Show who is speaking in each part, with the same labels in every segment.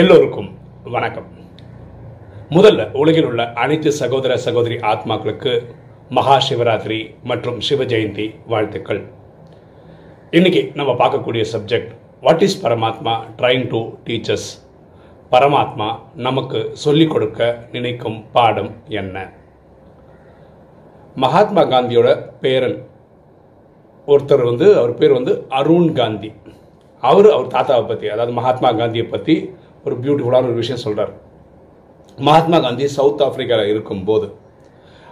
Speaker 1: எல்லோருக்கும் வணக்கம். முதல்ல உலகில் உள்ள அனைத்து சகோதர சகோதரி ஆத்மாக்களுக்கு மகா சிவராத்திரி மற்றும் சிவ ஜெயந்தி வாழ்த்துக்கள். இன்னைக்கு நம்ம பார்க்கக்கூடிய subject what is Paramatma trying to teachers Paramatma நமக்கு சொல்லிக் கொடுக்க நினைக்கும் பாடம் என்ன? மகாத்மா காந்தியோட பேரன் ஒருத்தர் வந்து அவர் பேர் வந்து அருண் காந்தி. அவர் அவர் தாத்தாவை பற்றி அதாவது மகாத்மா காந்தியை பற்றி ஒரு பியூட்டிஃபுல்லான ஒரு விஷயம் சொல்கிறார் மகாத்மா காந்தி சவுத் ஆஃப்ரிக்காவில் இருக்கும்போது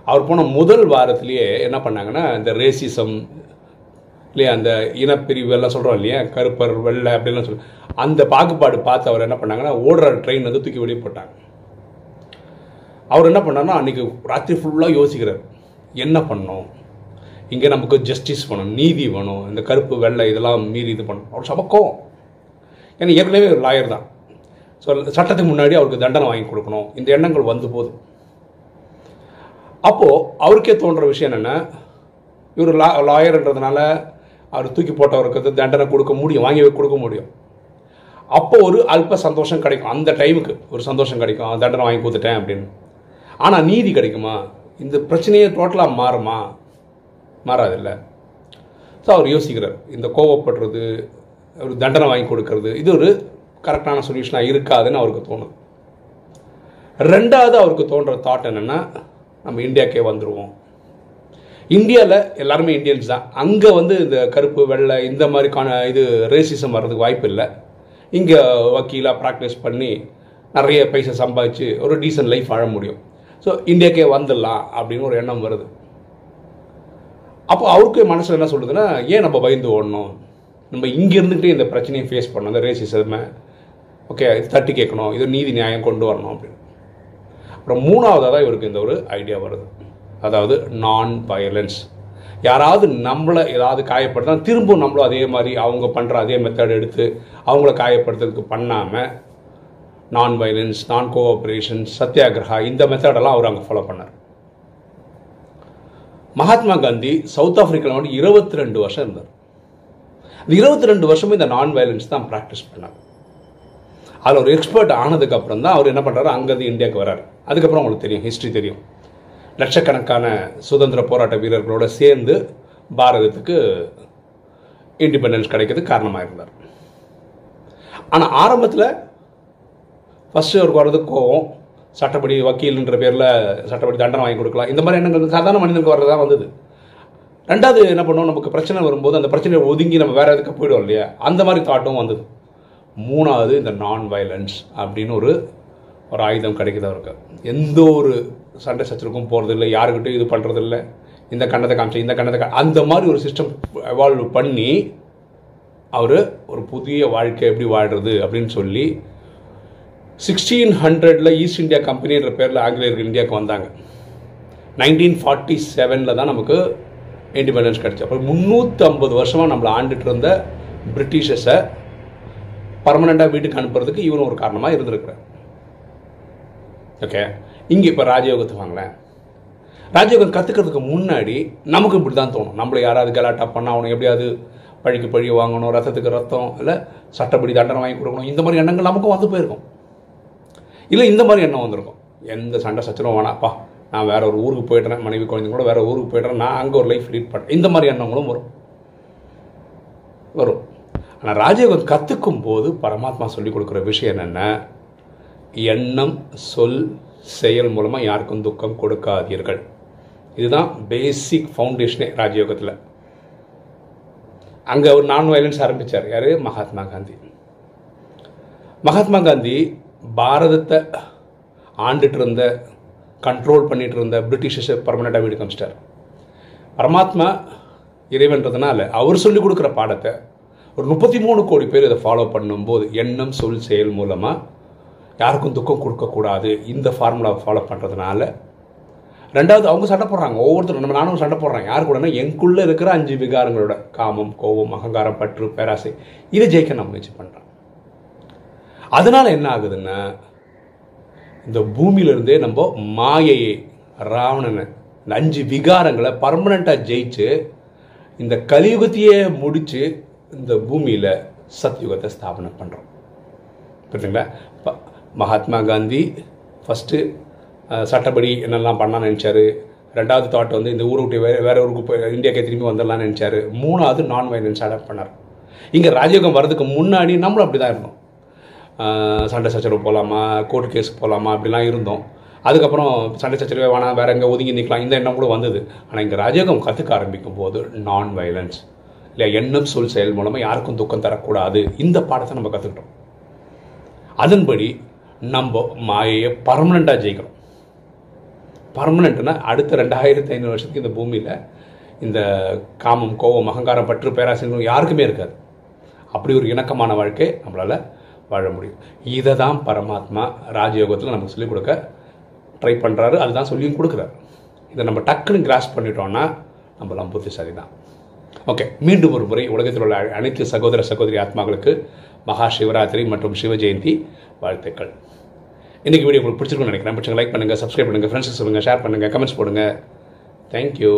Speaker 1: அவர் போன முதல் வாரத்திலேயே என்ன பண்ணாங்கன்னா இந்த ரேசிசம் இல்லையா அந்த இனப்பிரிவு எல்லாம் சொல்கிறோம் இல்லையா கருப்பர் வெள்ளை அப்படிலாம் சொல்லி அந்த பாகுபாடு பார்த்து அவர் என்ன பண்ணாங்கன்னா ஓடுற ட்ரெயின் வந்து தூக்கி வெளியே போட்டாங்க. அவர் என்ன பண்ணார்னா அன்றைக்கி ராத்திரி ஃபுல்லாக யோசிக்கிறார். என்ன பண்ணோம் இங்கே நமக்கு ஜஸ்டிஸ் வேணும் நீதி வேணும் இந்த கருப்பு வெள்ளை இதெல்லாம் மீறி இது பண்ணணும். அவர் சமக்கம் ஏன்னா ஏற்கனவே ஒரு லாயர் தான். ஸோ சட்டத்துக்கு முன்னாடி அவருக்கு தண்டனை வாங்கி கொடுக்கணும். இந்த எண்ணங்கள் வந்து போதும் அப்போது அவருக்கே தோன்ற விஷயம் என்னென்னா? இவர் லா லாயர்ன்றதுனால அவர் தூக்கி போட்டவருக்கு தண்டனை கொடுக்க முடியும் வாங்கி கொடுக்க முடியும். அப்போ ஒரு அல்ப சந்தோஷம் கிடைக்கும். அந்த டைமுக்கு ஒரு சந்தோஷம் கிடைக்கும். தண்டனை வாங்கி கொடுத்துட்டேன் அப்படின்னு. ஆனால் நீதி கிடைக்குமா? இந்த பிரச்சனையே டோட்டலாக மாறுமா? மாறாதில்ல. ஸோ அவர் யோசிக்கிறார். இந்த கோவப்படுறது ஒரு தண்டனை வாங்கி கொடுக்கறது இது ஒரு கரெக்டான சொல்யூஷனாக இருக்காதுன்னு அவருக்கு தோணும் ரெண்டாவது அவருக்கு தோன்ற தாட் என்னென்னா நம்ம இந்தியாக்கே வந்துடுவோம் இந்தியாவில் எல்லாருமே இந்தியன்ஸ் தான். அங்கே வந்து இந்த கருப்பு வெள்ளை இந்த மாதிரிக்கான இது ரேசிசம் வர்றதுக்கு வாய்ப்பு இல்லை. இங்கே வக்கீலாக ப்ராக்டிஸ் பண்ணி நிறைய பைசா சம்பாதிச்சு ஒரு டீசன்ட் லைஃப் வாழ முடியும். ஸோ இந்தியாக்கே வந்துடலாம் அப்படின்னு ஒரு எண்ணம் வருது. அப்போ அவருக்கு மனசில் என்ன சொல்லுதுன்னா ஏன் நம்ம பயந்து ஓடணும்? நம்ம இங்கே இருந்துகிட்டே இந்த பிரச்சனையை ஃபேஸ் பண்ணணும் இந்த ரேசிசமை ஓகே இது தட்டி கேட்கணும். இது நீதி நியாயம் கொண்டு வரணும் அப்படின்னு. அப்புறம் மூணாவதாக தான் இவருக்கு இந்த ஒரு ஐடியா வருது. அதாவது நான் வயலன்ஸ் யாராவது நம்மளை ஏதாவது காயப்படுத்தா திரும்பவும் நம்மளும் அதே மாதிரி அவங்க பண்ணுற அதே மெத்தட் எடுத்து அவங்கள காயப்படுத்துறதுக்கு பண்ணாமல் நான் வயலன்ஸ் நான் கோஆப்ரேஷன் சத்தியாகிரகா இந்த மெத்தடெல்லாம் அவர் அங்கே ஃபாலோ பண்ணார். மகாத்மா காந்தி சவுத் ஆஃப்ரிக்காவில் வந்து இருபத்தி ரெண்டு வருஷம் இருந்தார். இந்த இருபத்தி ரெண்டு வருஷமும் இந்த நான் வயலன்ஸ் தான் ப்ராக்டிஸ் பண்ணார். அதில் ஒரு எக்ஸ்பர்ட் ஆனதுக்கப்புறம் தான் அவர் என்ன பண்ணுறாரு அங்கேருந்து இந்தியாவுக்கு வராரு அதுக்கப்புறம் உங்களுக்கு தெரியும் ஹிஸ்ட்ரி தெரியும். லட்சக்கணக்கான சுதந்திர போராட்ட வீரர்களோட சேர்ந்து பாரதத்துக்கு இண்டிபெண்டன்ஸ் கிடைக்கிறதுக்கு காரணமாக இருந்தார் ஆனால் ஆரம்பத்தில் ஃபஸ்ட்டு அவருக்கு வர்றது கோவம் சட்டப்படி வக்கீல்ன்ற பேரில் சட்டப்படி தண்டனை வாங்கி கொடுக்கலாம். இந்த மாதிரி எண்ணங்கள் சாதாரண மனிதனுக்கு வர்றதா வந்தது. ரெண்டாவது என்ன பண்ணுவோம் நமக்கு பிரச்சனை வரும்போது அந்த பிரச்சனையை ஒதுங்கி நம்ம வேறு எதுக்கு போயிடுவோம் இல்லையா? அந்த மாதிரி தாட்டும் வந்தது. மூணாவது இந்த நான் வயலன்ஸ் அப்படின்னு ஒரு ஒரு ஆயுதம் கிடைக்குது அவருக்கு எந்த ஒரு சண்டை சச்சருக்கும் போகிறதில்ல யாருக்கிட்டையும் இது பண்ணுறதில்ல இந்த கண்ணத்தை காமிச்சு இந்த கண்ணத்தை அந்த மாதிரி ஒரு சிஸ்டம் எவால்வ் பண்ணி அவர் ஒரு புதிய வாழ்க்கை எப்படி வாழ்கிறது அப்படின்னு சொல்லி சிக்ஸ்டீன் ஹண்ட்ரடில் ஈஸ்ட் இந்தியா கம்பெனின்ற பேரில் ஆங்கிலேயர்கள் இந்தியாவுக்கு வந்தாங்க. நைன்டீன் ஃபார்ட்டி செவனில் தான் நமக்கு இண்டிபெண்டன்ஸ் கிடச்சி அப்புறம் முந்நூற்றி ஐம்பது வருஷமாக நம்மளை ஆண்டுட்டு இருந்த பிரிட்டிஷஸை பர்மனெண்ட்டாக வீட்டுக்கு அனுப்புறதுக்கு இவரும் ஒரு காரணமாக இருந்திருக்கிறார். ஓகே இங்கே இப்போ ராஜயோகத்தை வாங்களேன். ராஜயோகம் கற்றுக்கிறதுக்கு முன்னாடி நமக்கு இப்படி தான் தோணும். நம்மளை யாராவது கலாட்டா பண்ண அவனை எப்படியாவது பழிக்கு பழி வாங்கணும் ரத்தத்துக்கு ரத்தம் இல்லை சட்டப்படி தண்டனை வாங்கி கொடுக்கணும். இந்த மாதிரி எண்ணங்கள் நமக்கும் வந்து போயிருக்கும். இல்லை இந்த மாதிரி எண்ணம் வந்திருக்கும். எந்த சண்டை சச்சரவும் வேணாப்பா நான் வேற ஒரு ஊருக்கு போயிடுறேன். மனைவி குழந்தைங்க கூட வேற ஊருக்கு போயிடுறேன். நான் அங்கே ஒரு லைஃப் லீட் பண்ணேன் இந்த மாதிரி எண்ணங்களும் வரும். வரும். ஆனால் ராஜயோகம் கற்றுக்கும் போது பரமாத்மா சொல்லிக் கொடுக்குற விஷயம் என்னென்ன? எண்ணம் சொல் செயல் மூலமாக யாருக்கும் துக்கம் கொடுக்காதீர்கள். இதுதான் பேசிக் ஃபவுண்டேஷனே ராஜயோகத்தில். அங்கே ஒரு நான் வயலன்ஸ் ஆரம்பித்தார் யார்? மகாத்மா காந்தி. மகாத்மா காந்தி பாரதத்தை ஆண்டுட்டு இருந்த கண்ட்ரோல் பண்ணிகிட்டு இருந்த பிரிட்டிஷர்ஸை பர்மனெண்ட்டாக வீடு காமிச்சிட்டார். பரமாத்மா இறைவன்றதுனால அவர் சொல்லிக் கொடுக்குற பாடத்தை ஒரு முப்பத்தி மூணு கோடி பேர் இதை ஃபாலோ பண்ணும்போது எண்ணம் சொல் செயல் மூலமாக யாருக்கும் துக்கம் கொடுக்கக்கூடாது இந்த ஃபார்முலாவை ஃபாலோ பண்ணுறதுனால ரெண்டாவது அவங்க சண்டை போடுறாங்க. ஒவ்வொருத்தரும் நம்ம நானும் சண்டை போடுறாங்க யார் கூடனா எனக்குள்ளே இருக்கிற அஞ்சு விகாரங்களோட காமம் கோபம் அகங்காரம் பற்று பேராசை இதை ஜெயிக்க நான் முயற்சி பண்ணுறேன் அதனால் என்ன ஆகுதுன்னா இந்த பூமியிலிருந்தே நம்ம மாயையை ராவணனை இந்த அஞ்சு விகாரங்களை பர்மனெண்ட்டாக ஜெயிச்சு இந்த கலியுகத்தையே முடித்து இந்த பூமியில் சத்யுகத்தை ஸ்தாபனம் பண்ணுறோம் புரியுதுங்களா இப்போ மகாத்மா காந்தி ஃபஸ்ட்டு சட்டப்படி என்னெல்லாம் பண்ணான்னு நினச்சாரு. ரெண்டாவது தாட் வந்து இந்த ஊரை விட்டு வேறு வேறு ஊருக்கு போய் இந்தியாக்கே திரும்பி வந்துடலாம்னு நினச்சாரு. மூணாவது நான் வைலன்ஸ் அடாப்ட் பண்ணார். இங்கே ராஜயோகம் வர்றதுக்கு முன்னாடி நம்மளும் அப்படி தான் இருந்தோம் சண்டை சச்சரவு போகலாமா கோர்ட் கேஸ் போகலாமா அப்படிலாம் இருந்தோம். அதுக்கப்புறம் சண்டை சச்சரவே வேணாம் வேறு எங்கே ஒதுங்கி நிற்கலாம் இந்த எண்ணம் கூட வந்தது. ஆனால் இங்கே ராஜயோகம் கற்றுக்க ஆரம்பிக்கும் போது நான் வைலன்ஸ் இல்லை எண்ணம் சொல் செயல் மூலமாக யாருக்கும் துக்கம் தரக்கூடாது. இந்த பாடத்தை நம்ம கற்றுக்கிட்டோம் அதன்படி நம்ம மாயையை பர்மனெண்ட்டாக ஜெயிக்கணும் பர்மனெண்ட்னா அடுத்த ரெண்டாயிரத்தி ஐநூறு வருஷத்துக்கு இந்த பூமியில் இந்த காமம் கோபம் அகங்காரம் பற்று பேராசிரியர்களும் யாருக்குமே இருக்காது. அப்படி ஒரு இணக்கமான வாழ்க்கை நம்மளால் வாழ முடியும். இதை தான் பரமாத்மா ராஜயோகத்தில் நமக்கு சொல்லிக் கொடுக்க ட்ரை பண்ணுறாரு அதுதான் சொல்லியும் கொடுக்குறாரு. இதை நம்ம டக்குன்னு கிராஸ் பண்ணிட்டோம்னா நம்மளாம் புத்திசாலி தான் ஓகே மீண்டும் ஒரு முறை உலகத்தில் உள்ள அனைத்து சகோதர சகோதரி ஆத்மாக்களுக்கு மகா சிவராத்திரி மற்றும் சிவ ஜெயந்தி வாழ்த்துக்கள். இன்றைக்கி வீடியோ உங்களுக்கு பிடிச்சிருக்கும்னு நினைக்கிறேன். பிடிச்சிங்க லைக் பண்ணுங்கள் சப்ஸ்கிரைப் பண்ணுங்கள் ஃப்ரெண்ட்ஸுக்கு சொல்லுங்கள் ஷேர் பண்ணுங்கள் கமெண்ட்ஸ் போடுங்க. தேங்க்யூ